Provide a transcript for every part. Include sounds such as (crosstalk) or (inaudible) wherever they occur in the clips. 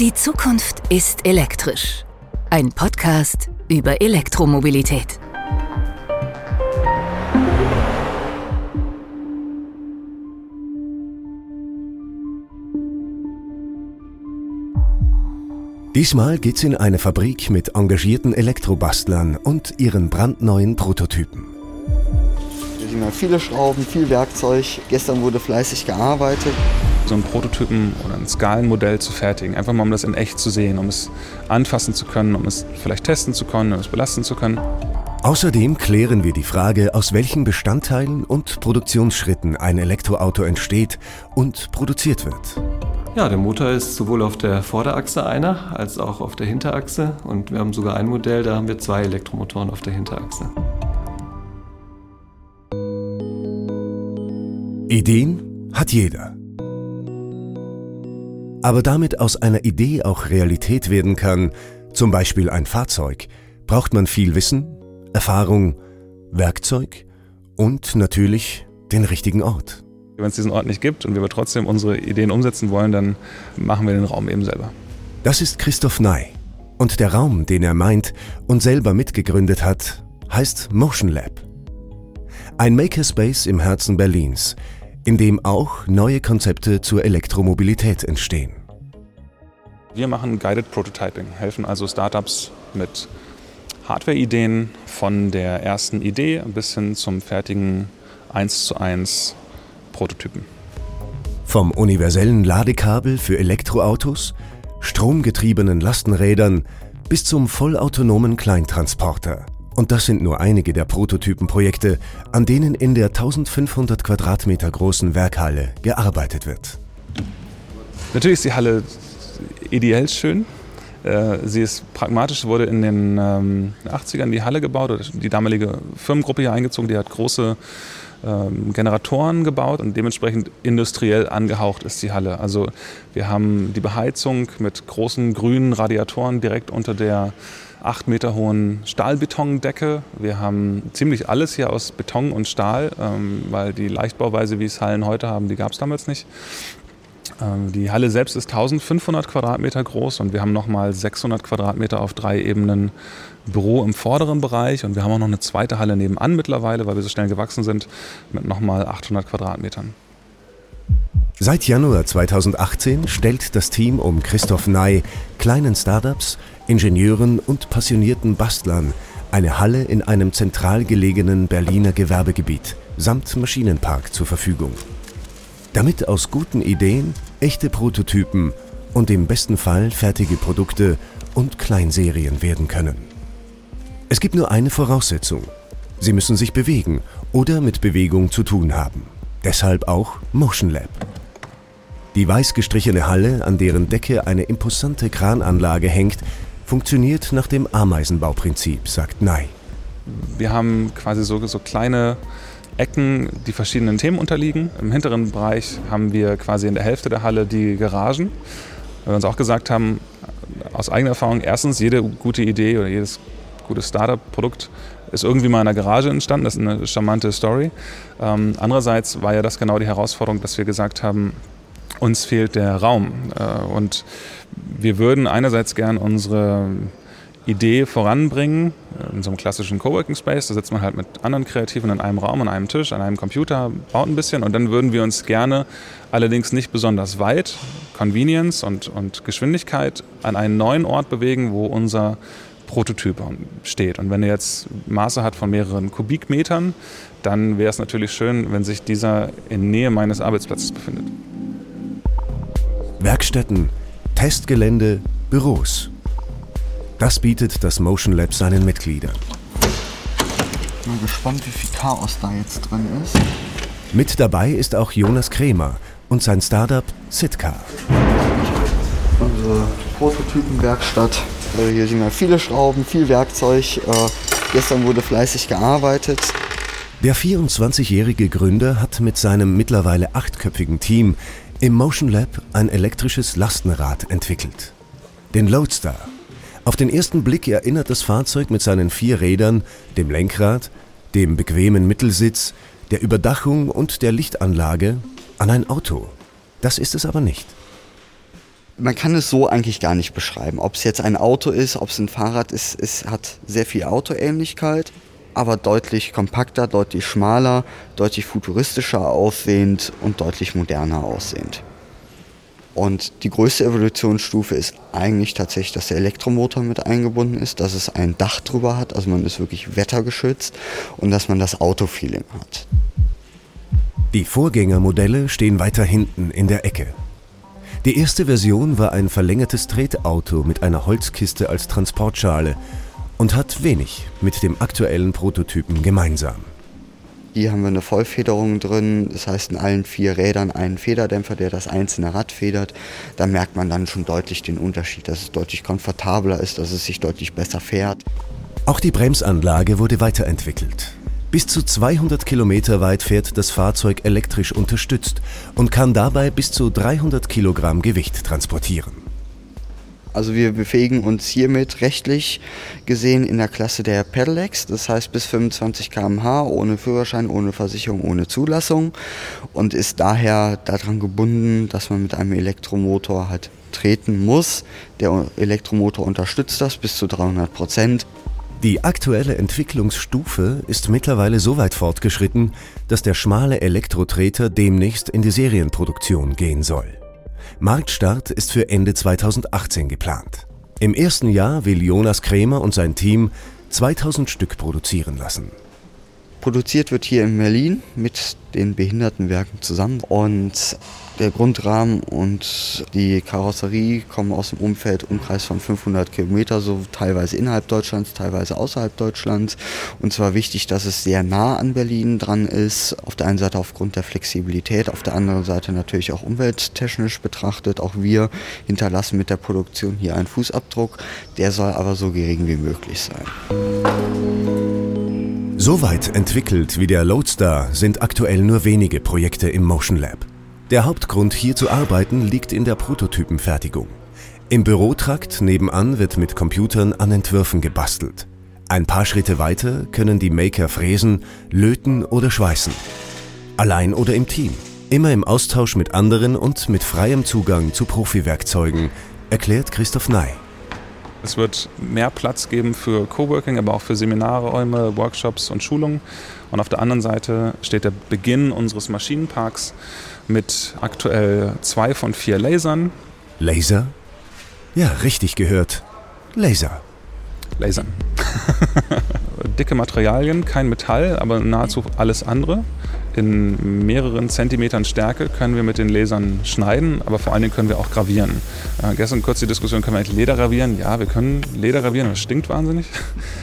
Die Zukunft ist elektrisch. Ein Podcast über Elektromobilität. Diesmal geht's in eine Fabrik mit engagierten Elektrobastlern und ihren brandneuen Prototypen. Hier sehen wir viele Schrauben, viel Werkzeug. Gestern wurde fleißig gearbeitet. So einen Prototypen oder ein Skalenmodell zu fertigen, einfach mal um das in echt zu sehen, um es anfassen zu können, um es vielleicht testen zu können, um es belasten zu können. Außerdem klären wir die Frage, aus welchen Bestandteilen und Produktionsschritten ein Elektroauto entsteht und produziert wird. Ja, der Motor ist sowohl auf der Vorderachse einer als auch auf der Hinterachse und wir haben sogar ein Modell, da haben wir zwei Elektromotoren auf der Hinterachse. Ideen hat jeder. Aber damit aus einer Idee auch Realität werden kann, zum Beispiel ein Fahrzeug, braucht man viel Wissen, Erfahrung, Werkzeug und natürlich den richtigen Ort. Wenn es diesen Ort nicht gibt und wir aber trotzdem unsere Ideen umsetzen wollen, dann machen wir den Raum eben selber. Das ist Christoph Ney. Und der Raum, den er meint und selber mitgegründet hat, heißt Motion Lab. Ein Makerspace im Herzen Berlins, in dem auch neue Konzepte zur Elektromobilität entstehen. Wir machen Guided Prototyping, helfen also Startups mit Hardware-Ideen von der ersten Idee bis hin zum fertigen 1 zu 1 Prototypen. Vom universellen Ladekabel für Elektroautos, stromgetriebenen Lastenrädern bis zum vollautonomen Kleintransporter. Und das sind nur einige der Prototypenprojekte, an denen in der 1500 Quadratmeter großen Werkhalle gearbeitet wird. Natürlich ist die Halle ideell schön. Äh, sie ist pragmatisch, wurde in den 80ern die Halle gebaut, die damalige Firmengruppe hier eingezogen, die hat große ähm, Generatoren gebaut und dementsprechend industriell angehaucht ist die Halle. Also wir haben die Beheizung mit großen grünen Radiatoren direkt unter der acht Meter hohen Stahlbetondecke. Wir haben ziemlich alles hier aus Beton und Stahl, ähm, weil die Leichtbauweise, wie es Hallen heute haben, die gab es damals nicht. Ähm, die Halle selbst ist 1500 Quadratmeter groß und wir haben nochmal 600 Quadratmeter auf drei Ebenen Büro im vorderen Bereich und wir haben auch noch eine zweite Halle nebenan mittlerweile, weil wir so schnell gewachsen sind, mit nochmal 800 Quadratmetern. Seit Januar 2018 stellt das Team um Christoph Ney kleinen Startups, Ingenieuren und passionierten Bastlern eine Halle in einem zentral gelegenen Berliner Gewerbegebiet samt Maschinenpark zur Verfügung damit aus guten Ideen echte Prototypen und im besten Fall fertige Produkte und Kleinserien werden können. Es gibt nur eine Voraussetzung. Sie müssen sich bewegen oder mit Bewegung zu tun haben. Deshalb auch Motion Lab. Die weiß gestrichene Halle, an deren Decke eine imposante Krananlage hängt, funktioniert nach dem Ameisenbauprinzip, sagt Ney. Wir haben quasi so, so kleine Ecken die verschiedenen Themen unterliegen. Im hinteren Bereich haben wir quasi in der Hälfte der Halle die Garagen. Weil wir uns auch gesagt haben, aus eigener Erfahrung, erstens, jede gute Idee oder jedes gute Startup-Produkt ist irgendwie mal in einer Garage entstanden. Das ist eine charmante Story. Ähm, andererseits war ja das genau die Herausforderung, dass wir gesagt haben, uns fehlt der Raum. Äh, und wir würden einerseits gern unsere Idee voranbringen, in so einem klassischen Coworking Space. Da sitzt man halt mit anderen Kreativen in einem Raum, an einem Tisch, an einem Computer, baut ein bisschen und dann würden wir uns gerne, allerdings nicht besonders weit, Convenience und, und Geschwindigkeit, an einen neuen Ort bewegen, wo unser Prototyp steht. Und wenn er jetzt Maße hat von mehreren Kubikmetern, dann wäre es natürlich schön, wenn sich dieser in Nähe meines Arbeitsplatzes befindet. Werkstätten, Testgelände, Büros. Das bietet das Motion Lab seinen Mitgliedern. Ich bin gespannt, wie viel Chaos da jetzt drin ist. Mit dabei ist auch Jonas Kremer und sein Startup Sitka. Unsere Prototypenwerkstatt. Also hier sehen wir viele Schrauben, viel Werkzeug. Äh, gestern wurde fleißig gearbeitet. Der 24-jährige Gründer hat mit seinem mittlerweile achtköpfigen Team im Motion Lab ein elektrisches Lastenrad entwickelt. Den Loadstar auf den ersten Blick erinnert das Fahrzeug mit seinen vier Rädern, dem Lenkrad, dem bequemen Mittelsitz, der Überdachung und der Lichtanlage an ein Auto. Das ist es aber nicht. Man kann es so eigentlich gar nicht beschreiben. Ob es jetzt ein Auto ist, ob es ein Fahrrad ist, es hat sehr viel Autoähnlichkeit, aber deutlich kompakter, deutlich schmaler, deutlich futuristischer aussehend und deutlich moderner aussehend. Und die größte Evolutionsstufe ist eigentlich tatsächlich, dass der Elektromotor mit eingebunden ist, dass es ein Dach drüber hat, also man ist wirklich wettergeschützt und dass man das Autofeeling hat. Die Vorgängermodelle stehen weiter hinten in der Ecke. Die erste Version war ein verlängertes Tretauto mit einer Holzkiste als Transportschale und hat wenig mit dem aktuellen Prototypen gemeinsam. Hier haben wir eine Vollfederung drin, das heißt in allen vier Rädern einen Federdämpfer, der das einzelne Rad federt. Da merkt man dann schon deutlich den Unterschied, dass es deutlich komfortabler ist, dass es sich deutlich besser fährt. Auch die Bremsanlage wurde weiterentwickelt. Bis zu 200 Kilometer weit fährt das Fahrzeug elektrisch unterstützt und kann dabei bis zu 300 Kilogramm Gewicht transportieren. Also wir befähigen uns hiermit rechtlich gesehen in der Klasse der Pedelecs, das heißt bis 25 km/h, ohne Führerschein, ohne Versicherung, ohne Zulassung und ist daher daran gebunden, dass man mit einem Elektromotor halt treten muss. Der Elektromotor unterstützt das bis zu 300 Prozent. Die aktuelle Entwicklungsstufe ist mittlerweile so weit fortgeschritten, dass der schmale Elektrotreter demnächst in die Serienproduktion gehen soll. Marktstart ist für Ende 2018 geplant. Im ersten Jahr will Jonas Krämer und sein Team 2000 Stück produzieren lassen. Produziert wird hier in Berlin mit den Behindertenwerken zusammen und der Grundrahmen und die Karosserie kommen aus dem Umfeld Umkreis von 500 Kilometer, so teilweise innerhalb Deutschlands, teilweise außerhalb Deutschlands. Und zwar wichtig, dass es sehr nah an Berlin dran ist. Auf der einen Seite aufgrund der Flexibilität, auf der anderen Seite natürlich auch umwelttechnisch betrachtet. Auch wir hinterlassen mit der Produktion hier einen Fußabdruck. Der soll aber so gering wie möglich sein. So weit entwickelt wie der Loadstar sind aktuell nur wenige Projekte im Motion Lab. Der Hauptgrund hier zu arbeiten liegt in der Prototypenfertigung. Im Bürotrakt nebenan wird mit Computern an Entwürfen gebastelt. Ein paar Schritte weiter können die Maker fräsen, löten oder schweißen. Allein oder im Team. Immer im Austausch mit anderen und mit freiem Zugang zu Profi-Werkzeugen, erklärt Christoph Ney. Es wird mehr Platz geben für Coworking, aber auch für Seminarräume, Workshops und Schulungen. Und auf der anderen Seite steht der Beginn unseres Maschinenparks mit aktuell zwei von vier Lasern. Laser? Ja, richtig gehört. Laser. Lasern. (laughs) Dicke Materialien, kein Metall, aber nahezu alles andere in mehreren Zentimetern Stärke können wir mit den Lasern schneiden, aber vor allen Dingen können wir auch gravieren. Äh, gestern kurz die Diskussion, können wir eigentlich Leder gravieren? Ja, wir können Leder gravieren, das stinkt wahnsinnig.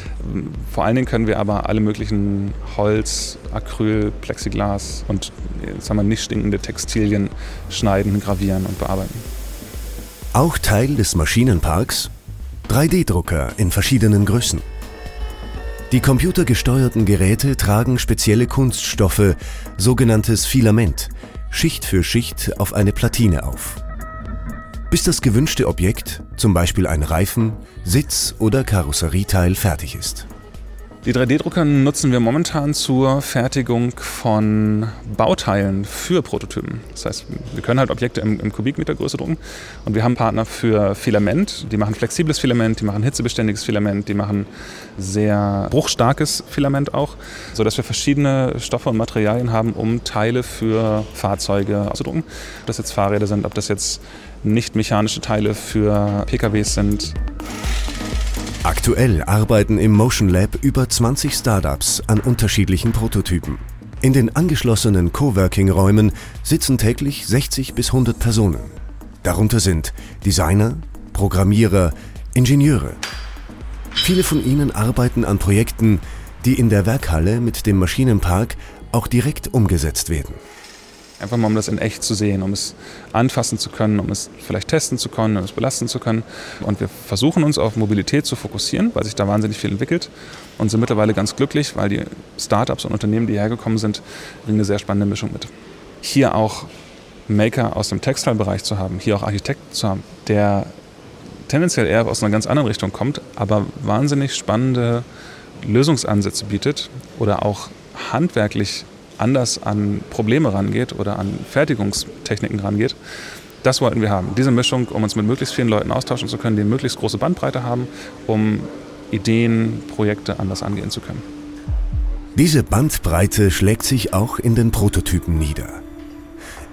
(laughs) vor allen Dingen können wir aber alle möglichen Holz, Acryl, Plexiglas und jetzt haben wir nicht stinkende Textilien schneiden, gravieren und bearbeiten. Auch Teil des Maschinenparks 3D-Drucker in verschiedenen Größen. Die computergesteuerten Geräte tragen spezielle Kunststoffe, sogenanntes Filament, Schicht für Schicht auf eine Platine auf. Bis das gewünschte Objekt, zum Beispiel ein Reifen, Sitz oder Karosserieteil fertig ist. Die 3D-Drucker nutzen wir momentan zur Fertigung von Bauteilen für Prototypen. Das heißt, wir können halt Objekte im, im Kubikmetergröße drucken und wir haben Partner für Filament, die machen flexibles Filament, die machen hitzebeständiges Filament, die machen sehr bruchstarkes Filament auch, sodass wir verschiedene Stoffe und Materialien haben, um Teile für Fahrzeuge auszudrucken. Ob das jetzt Fahrräder sind, ob das jetzt nicht mechanische Teile für PKWs sind. Aktuell arbeiten im Motion Lab über 20 Startups an unterschiedlichen Prototypen. In den angeschlossenen Coworking-Räumen sitzen täglich 60 bis 100 Personen. Darunter sind Designer, Programmierer, Ingenieure. Viele von ihnen arbeiten an Projekten, die in der Werkhalle mit dem Maschinenpark auch direkt umgesetzt werden. Einfach mal, um das in echt zu sehen, um es anfassen zu können, um es vielleicht testen zu können, um es belasten zu können. Und wir versuchen uns auf Mobilität zu fokussieren, weil sich da wahnsinnig viel entwickelt und sind mittlerweile ganz glücklich, weil die Startups und Unternehmen, die hergekommen sind, bringen eine sehr spannende Mischung mit. Hier auch Maker aus dem Textilbereich zu haben, hier auch Architekten zu haben, der tendenziell eher aus einer ganz anderen Richtung kommt, aber wahnsinnig spannende Lösungsansätze bietet oder auch handwerklich anders an Probleme rangeht oder an Fertigungstechniken rangeht, Das wollten wir haben. Diese Mischung, um uns mit möglichst vielen Leuten austauschen zu können, die eine möglichst große Bandbreite haben, um Ideen, Projekte anders angehen zu können. Diese Bandbreite schlägt sich auch in den Prototypen nieder.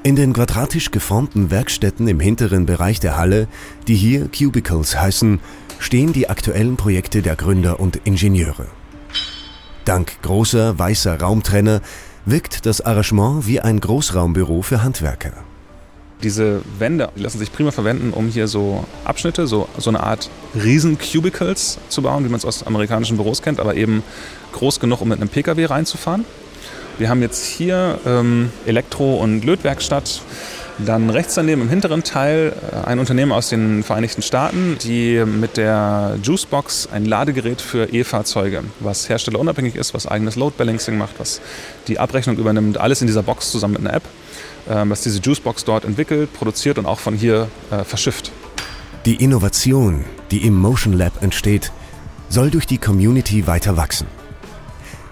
In den quadratisch geformten Werkstätten im hinteren Bereich der Halle, die hier Cubicles heißen, stehen die aktuellen Projekte der Gründer und Ingenieure. Dank großer weißer Raumtrenner wirkt das Arrangement wie ein Großraumbüro für Handwerker. Diese Wände lassen sich prima verwenden, um hier so Abschnitte, so, so eine Art Riesen-Cubicles zu bauen, wie man es aus amerikanischen Büros kennt, aber eben groß genug, um mit einem Pkw reinzufahren. Wir haben jetzt hier ähm, Elektro- und Lötwerkstatt. Dann rechts daneben im hinteren Teil äh, ein Unternehmen aus den Vereinigten Staaten, die mit der Juicebox ein Ladegerät für E-Fahrzeuge, was herstellerunabhängig ist, was eigenes Load Balancing macht, was die Abrechnung übernimmt, alles in dieser Box zusammen mit einer App, äh, was diese Juicebox dort entwickelt, produziert und auch von hier äh, verschifft. Die Innovation, die im Motion Lab entsteht, soll durch die Community weiter wachsen.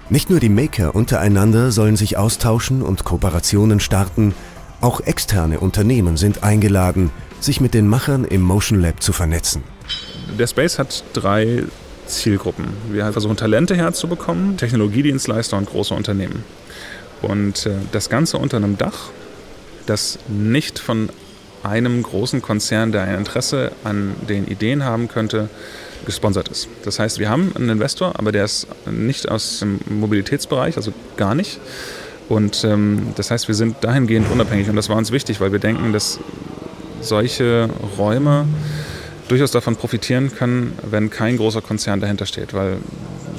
Nicht nur die Maker untereinander sollen sich austauschen und Kooperationen starten, auch externe Unternehmen sind eingeladen, sich mit den Machern im Motion Lab zu vernetzen. Der Space hat drei Zielgruppen. Wir versuchen Talente herzubekommen, Technologiedienstleister und große Unternehmen. Und äh, das Ganze unter einem Dach, das nicht von einem großen Konzern, der ein Interesse an den Ideen haben könnte, gesponsert ist. Das heißt, wir haben einen Investor, aber der ist nicht aus dem Mobilitätsbereich, also gar nicht. Und ähm, das heißt, wir sind dahingehend unabhängig und das war uns wichtig, weil wir denken, dass solche Räume durchaus davon profitieren können, wenn kein großer Konzern dahinter steht, weil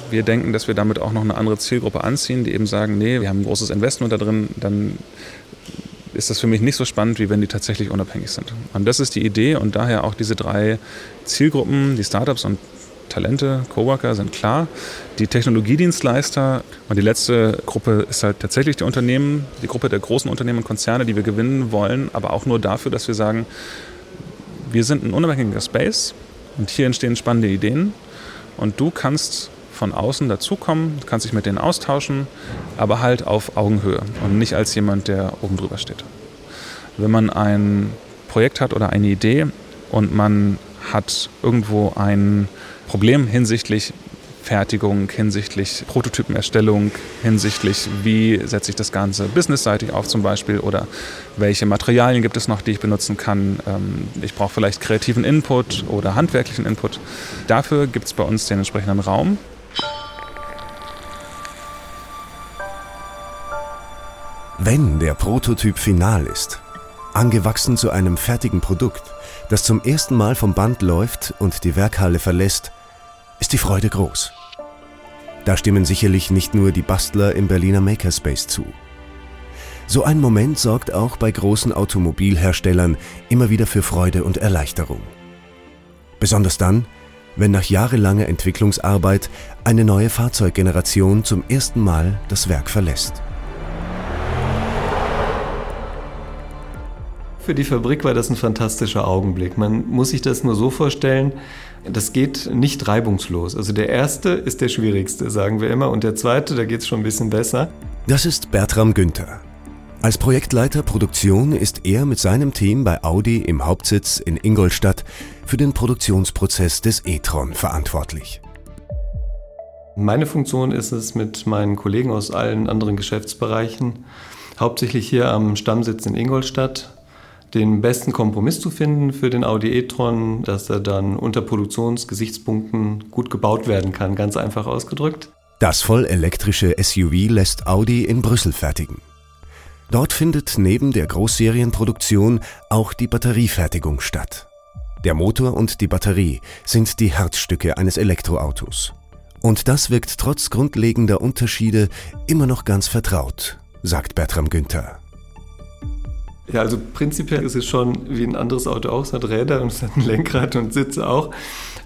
wir denken, dass wir damit auch noch eine andere Zielgruppe anziehen, die eben sagen, nee, wir haben ein großes Investment da drin, dann ist das für mich nicht so spannend, wie wenn die tatsächlich unabhängig sind. Und das ist die Idee und daher auch diese drei Zielgruppen, die Startups und Talente, Coworker sind klar. Die Technologiedienstleister und die letzte Gruppe ist halt tatsächlich die Unternehmen, die Gruppe der großen Unternehmen und Konzerne, die wir gewinnen wollen, aber auch nur dafür, dass wir sagen, wir sind ein unabhängiger Space und hier entstehen spannende Ideen und du kannst von außen dazukommen, kannst dich mit denen austauschen, aber halt auf Augenhöhe und nicht als jemand, der oben drüber steht. Wenn man ein Projekt hat oder eine Idee und man hat irgendwo ein Problem hinsichtlich Fertigung, hinsichtlich Prototypenerstellung, hinsichtlich wie setze ich das Ganze businessseitig auf zum Beispiel oder welche Materialien gibt es noch, die ich benutzen kann. Ähm, ich brauche vielleicht kreativen Input oder handwerklichen Input. Dafür gibt es bei uns den entsprechenden Raum. Wenn der Prototyp final ist, angewachsen zu einem fertigen Produkt, das zum ersten Mal vom Band läuft und die Werkhalle verlässt, ist die Freude groß. Da stimmen sicherlich nicht nur die Bastler im Berliner Makerspace zu. So ein Moment sorgt auch bei großen Automobilherstellern immer wieder für Freude und Erleichterung. Besonders dann, wenn nach jahrelanger Entwicklungsarbeit eine neue Fahrzeuggeneration zum ersten Mal das Werk verlässt. Für die Fabrik war das ein fantastischer Augenblick. Man muss sich das nur so vorstellen, das geht nicht reibungslos. Also der erste ist der schwierigste, sagen wir immer, und der zweite, da geht es schon ein bisschen besser. Das ist Bertram Günther. Als Projektleiter Produktion ist er mit seinem Team bei Audi im Hauptsitz in Ingolstadt für den Produktionsprozess des e-tron verantwortlich. Meine Funktion ist es, mit meinen Kollegen aus allen anderen Geschäftsbereichen, hauptsächlich hier am Stammsitz in Ingolstadt, den besten Kompromiss zu finden für den Audi e-tron, dass er dann unter Produktionsgesichtspunkten gut gebaut werden kann, ganz einfach ausgedrückt. Das vollelektrische SUV lässt Audi in Brüssel fertigen. Dort findet neben der Großserienproduktion auch die Batteriefertigung statt. Der Motor und die Batterie sind die Herzstücke eines Elektroautos. Und das wirkt trotz grundlegender Unterschiede immer noch ganz vertraut, sagt Bertram Günther. Ja, also prinzipiell ist es schon wie ein anderes Auto auch. Es hat Räder und es (laughs) hat ein Lenkrad und Sitze auch.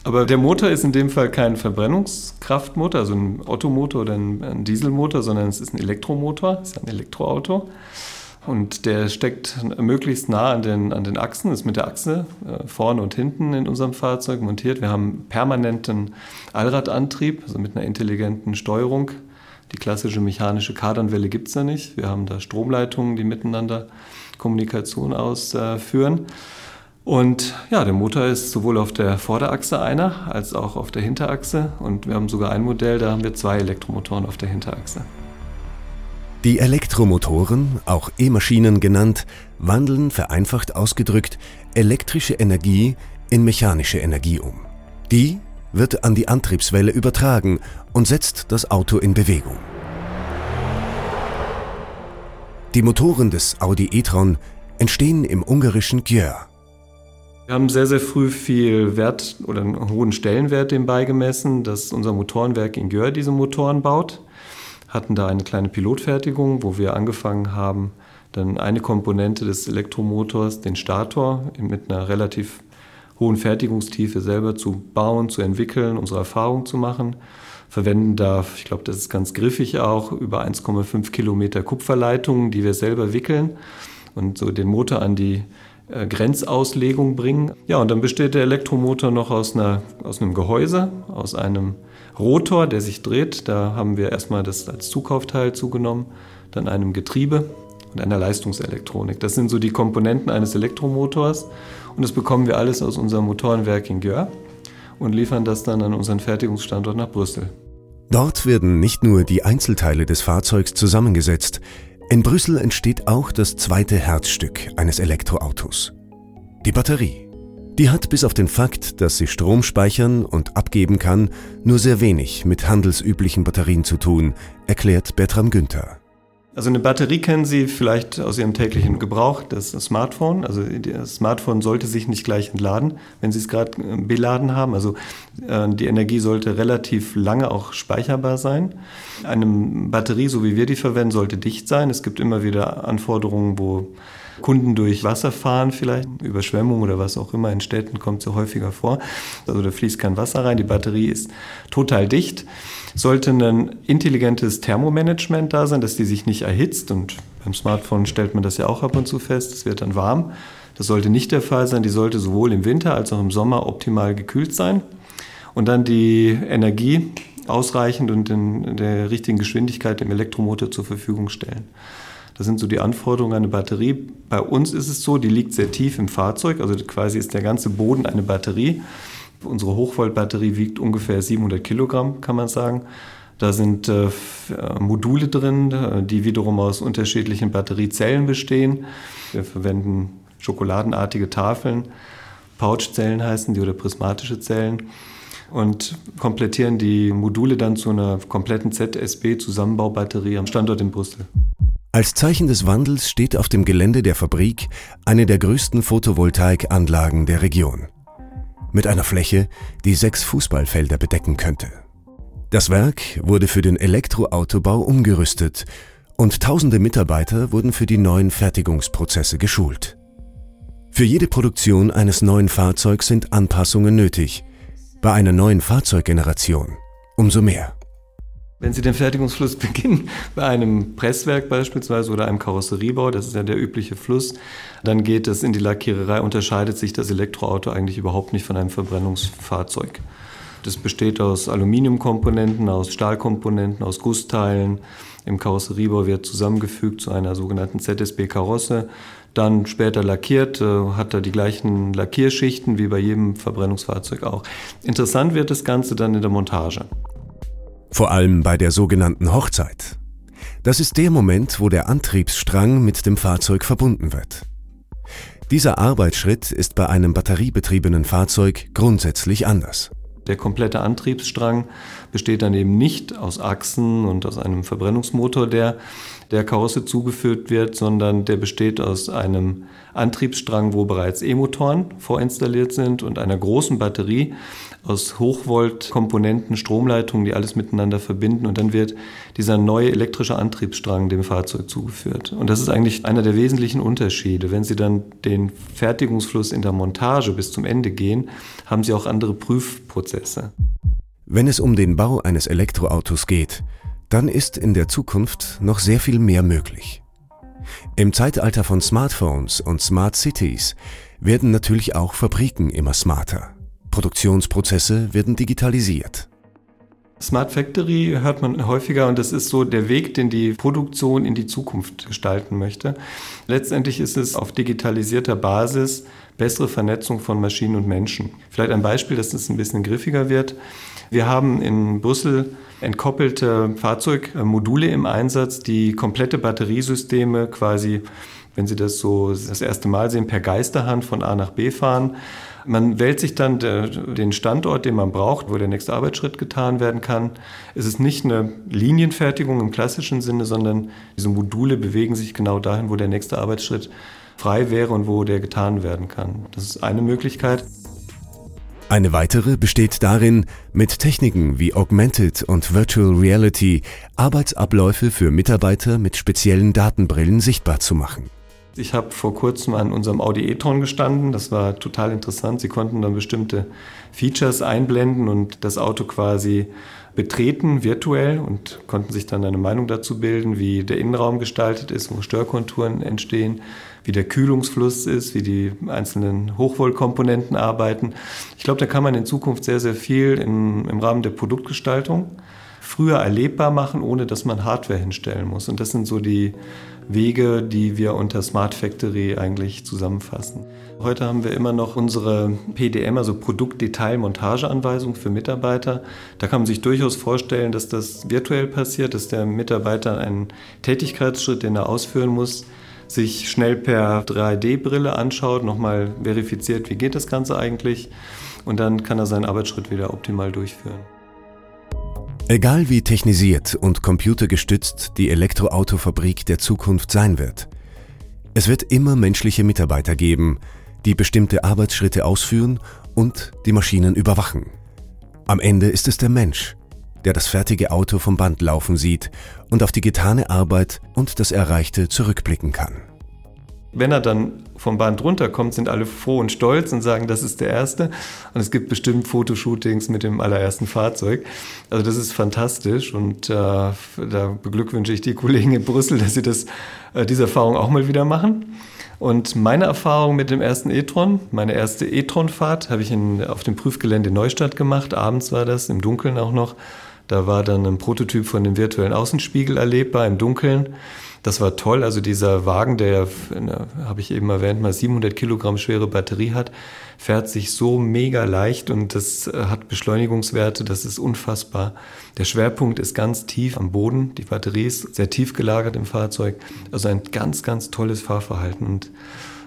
Aber der Motor ist in dem Fall kein Verbrennungskraftmotor, also ein Ottomotor oder ein Dieselmotor, sondern es ist ein Elektromotor, es ist ein Elektroauto. Und der steckt möglichst nah an den, an den Achsen, ist mit der Achse äh, vorne und hinten in unserem Fahrzeug montiert. Wir haben permanenten Allradantrieb, also mit einer intelligenten Steuerung Die klassische mechanische Kardanwelle gibt es da nicht. Wir haben da Stromleitungen, die miteinander Kommunikation ausführen. Und ja, der Motor ist sowohl auf der Vorderachse einer als auch auf der Hinterachse. Und wir haben sogar ein Modell, da haben wir zwei Elektromotoren auf der Hinterachse. Die Elektromotoren, auch E-Maschinen genannt, wandeln vereinfacht ausgedrückt elektrische Energie in mechanische Energie um. Die wird an die Antriebswelle übertragen und setzt das Auto in Bewegung. Die Motoren des Audi e-tron entstehen im ungarischen Győr. Wir haben sehr, sehr früh viel Wert oder einen hohen Stellenwert dem beigemessen, dass unser Motorenwerk in Győr diese Motoren baut. Hatten da eine kleine Pilotfertigung, wo wir angefangen haben, dann eine Komponente des Elektromotors, den Stator, mit einer relativ hohen Fertigungstiefe selber zu bauen, zu entwickeln, unsere Erfahrung zu machen. Verwenden da, ich glaube, das ist ganz griffig auch, über 1,5 Kilometer Kupferleitungen, die wir selber wickeln und so den Motor an die äh, Grenzauslegung bringen. Ja, und dann besteht der Elektromotor noch aus, einer, aus einem Gehäuse, aus einem Rotor, der sich dreht. Da haben wir erstmal das als Zukaufteil zugenommen, dann einem Getriebe und einer Leistungselektronik. Das sind so die Komponenten eines Elektromotors und das bekommen wir alles aus unserem Motorenwerk in Győr und liefern das dann an unseren Fertigungsstandort nach Brüssel. Dort werden nicht nur die Einzelteile des Fahrzeugs zusammengesetzt, in Brüssel entsteht auch das zweite Herzstück eines Elektroautos. Die Batterie. Die hat bis auf den Fakt, dass sie Strom speichern und abgeben kann, nur sehr wenig mit handelsüblichen Batterien zu tun, erklärt Bertram Günther. Also eine Batterie kennen Sie vielleicht aus Ihrem täglichen Gebrauch, das Smartphone. Also das Smartphone sollte sich nicht gleich entladen, wenn Sie es gerade äh, beladen haben. Also äh, die Energie sollte relativ lange auch speicherbar sein. Eine Batterie, so wie wir die verwenden, sollte dicht sein. Es gibt immer wieder Anforderungen, wo Kunden durch Wasser fahren, vielleicht Überschwemmung oder was auch immer in Städten kommt so häufiger vor. Also da fließt kein Wasser rein, die Batterie ist total dicht. Sollte ein intelligentes Thermomanagement da sein, dass die sich nicht erhitzt und beim Smartphone stellt man das ja auch ab und zu fest, es wird dann warm. Das sollte nicht der Fall sein, die sollte sowohl im Winter als auch im Sommer optimal gekühlt sein. Und dann die Energie ausreichend und in der richtigen Geschwindigkeit dem Elektromotor zur Verfügung stellen. Das sind so die Anforderungen an eine Batterie. Bei uns ist es so, die liegt sehr tief im Fahrzeug, also quasi ist der ganze Boden eine Batterie. Unsere Hochvolt-Batterie wiegt ungefähr 700 Kilogramm, kann man sagen. Da sind äh, Module drin, die wiederum aus unterschiedlichen Batteriezellen bestehen. Wir verwenden schokoladenartige Tafeln, Pouchzellen heißen die oder prismatische Zellen und komplettieren die Module dann zu einer kompletten ZSB-Zusammenbaubatterie am Standort in Brüssel. Als Zeichen des Wandels steht auf dem Gelände der Fabrik eine der größten Photovoltaikanlagen der Region. Mit einer Fläche, die sechs Fußballfelder bedecken könnte. Das Werk wurde für den Elektroautobau umgerüstet und tausende Mitarbeiter wurden für die neuen Fertigungsprozesse geschult. Für jede Produktion eines neuen Fahrzeugs sind Anpassungen nötig, bei einer neuen Fahrzeuggeneration umso mehr. Wenn Sie den Fertigungsfluss (laughs) beginnen, bei einem Presswerk beispielsweise oder einem Karosseriebau, das ist ja der übliche Fluss, dann geht es in die Lackiererei, unterscheidet sich das Elektroauto eigentlich überhaupt nicht von einem Verbrennungsfahrzeug. Das besteht aus Aluminiumkomponenten, aus Stahlkomponenten, aus Gussteilen. Im Karosseriebau wird zusammengefügt zu einer sogenannten ZSB-Karosse. Dann später lackiert, äh, hat er die gleichen Lackierschichten wie bei jedem Verbrennungsfahrzeug auch. Interessant wird das Ganze dann in der Montage. Vor allem bei der sogenannten Hochzeit. Das ist der Moment, wo der Antriebsstrang mit dem Fahrzeug verbunden wird. Dieser Arbeitsschritt ist bei einem batteriebetriebenen Fahrzeug grundsätzlich anders. Der komplette Antriebsstrang besteht dann eben nicht aus Achsen und aus einem Verbrennungsmotor, der der Karosse zugeführt wird, sondern der besteht aus einem Antriebsstrang, wo bereits E-Motoren vorinstalliert sind und einer großen Batterie aus Hochvolt-Komponenten, Stromleitungen, die alles miteinander verbinden und dann wird dieser neue elektrische Antriebsstrang dem Fahrzeug zugeführt. Und das ist eigentlich einer der wesentlichen Unterschiede. Wenn Sie dann den Fertigungsfluss in der Montage bis zum Ende gehen, haben Sie auch andere Prüfprozesse. Wenn es um den Bau eines Elektroautos geht, dann ist in der Zukunft noch sehr viel mehr möglich. Im Zeitalter von Smartphones und Smart Cities werden natürlich auch Fabriken immer smarter. Produktionsprozesse werden digitalisiert. Smart Factory hört man häufiger und das ist so der Weg, den die Produktion in die Zukunft gestalten möchte. Letztendlich ist es auf digitalisierter Basis bessere Vernetzung von Maschinen und Menschen. Vielleicht ein Beispiel, dass es ein bisschen griffiger wird. Wir haben in Brüssel entkoppelte Fahrzeugmodule im Einsatz, die komplette Batteriesysteme quasi, wenn Sie das so das erste Mal sehen, per Geisterhand von A nach B fahren. Man wählt sich dann den Standort, den man braucht, wo der nächste Arbeitsschritt getan werden kann. Es ist nicht eine Linienfertigung im klassischen Sinne, sondern diese Module bewegen sich genau dahin, wo der nächste Arbeitsschritt frei wäre und wo der getan werden kann. Das ist eine Möglichkeit. Eine weitere besteht darin, mit Techniken wie Augmented und Virtual Reality Arbeitsabläufe für Mitarbeiter mit speziellen Datenbrillen sichtbar zu machen. Ich habe vor kurzem an unserem Audi e-tron gestanden. Das war total interessant. Sie konnten dann bestimmte Features einblenden und das Auto quasi betreten virtuell und konnten sich dann eine Meinung dazu bilden, wie der Innenraum gestaltet ist, wo Störkonturen entstehen, wie der Kühlungsfluss ist, wie die einzelnen Hochvoltkomponenten arbeiten. Ich glaube, da kann man in Zukunft sehr, sehr viel im, im Rahmen der Produktgestaltung früher erlebbar machen, ohne dass man Hardware hinstellen muss. Und das sind so die Wege, die wir unter Smart Factory eigentlich zusammenfassen. Heute haben wir immer noch unsere PDM, also Produktdetailmontageanweisung für Mitarbeiter. Da kann man sich durchaus vorstellen, dass das virtuell passiert, dass der Mitarbeiter einen Tätigkeitsschritt, den er ausführen muss, sich schnell per 3D-Brille anschaut, nochmal verifiziert, wie geht das Ganze eigentlich und dann kann er seinen Arbeitsschritt wieder optimal durchführen. Egal wie technisiert und computergestützt die Elektroautofabrik der Zukunft sein wird, es wird immer menschliche Mitarbeiter geben, die bestimmte Arbeitsschritte ausführen und die Maschinen überwachen. Am Ende ist es der Mensch, der das fertige Auto vom Band laufen sieht und auf die getane Arbeit und das Erreichte zurückblicken kann. Wenn er dann vom Band runterkommt, sind alle froh und stolz und sagen, das ist der erste. Und es gibt bestimmt Fotoshootings mit dem allerersten Fahrzeug. Also das ist fantastisch und äh, da beglückwünsche ich die Kollegen in Brüssel, dass sie das, äh, diese Erfahrung auch mal wieder machen. Und meine Erfahrung mit dem ersten e-tron, meine erste e-tron-Fahrt, habe ich in, auf dem Prüfgelände Neustadt gemacht. Abends war das, im Dunkeln auch noch. Da war dann ein Prototyp von dem virtuellen Außenspiegel erlebbar im Dunkeln. Das war toll. Also dieser Wagen, der, habe ich eben erwähnt, mal 700 Kilogramm schwere Batterie hat, fährt sich so mega leicht und das äh, hat Beschleunigungswerte, das ist unfassbar. Der Schwerpunkt ist ganz tief am Boden. Die Batterie ist sehr tief gelagert im Fahrzeug. Also ein ganz, ganz tolles Fahrverhalten und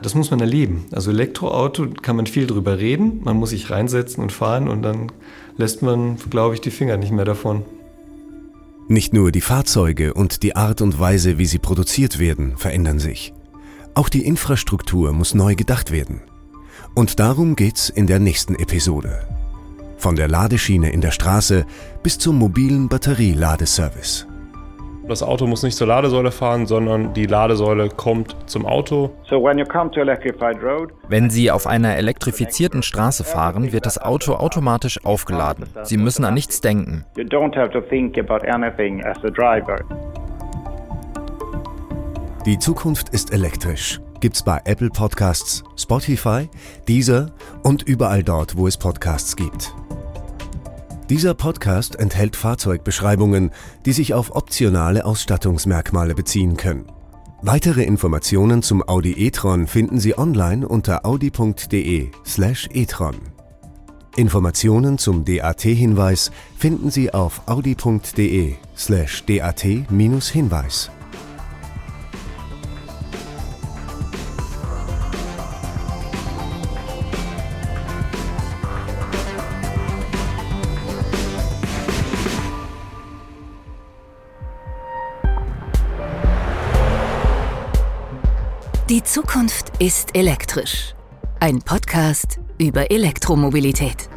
das muss man erleben. Also Elektroauto kann man viel drüber reden. Man muss sich reinsetzen und fahren und dann lässt man, glaube ich, die Finger nicht mehr davon. Nicht nur die Fahrzeuge und die Art und Weise, wie sie produziert werden, verändern sich. Auch die Infrastruktur muss neu gedacht werden. Und darum geht's in der nächsten Episode. Von der Ladeschiene in der Straße bis zum mobilen Batterieladeservice. Das Auto muss nicht zur Ladesäule fahren, sondern die Ladesäule kommt zum Auto. Wenn Sie auf einer elektrifizierten Straße fahren, wird das Auto automatisch aufgeladen. Sie müssen an nichts denken. Die Zukunft ist elektrisch. Gibt's bei Apple Podcasts, Spotify, Deezer und überall dort, wo es Podcasts gibt. Dieser Podcast enthält Fahrzeugbeschreibungen, die sich auf optionale Ausstattungsmerkmale beziehen können. Weitere Informationen zum Audi e-tron finden Sie online unter audi.de/e-tron. Informationen zum DAT-Hinweis finden Sie auf audi.de/dat-hinweis. Die Zukunft ist elektrisch. Ein Podcast über Elektromobilität.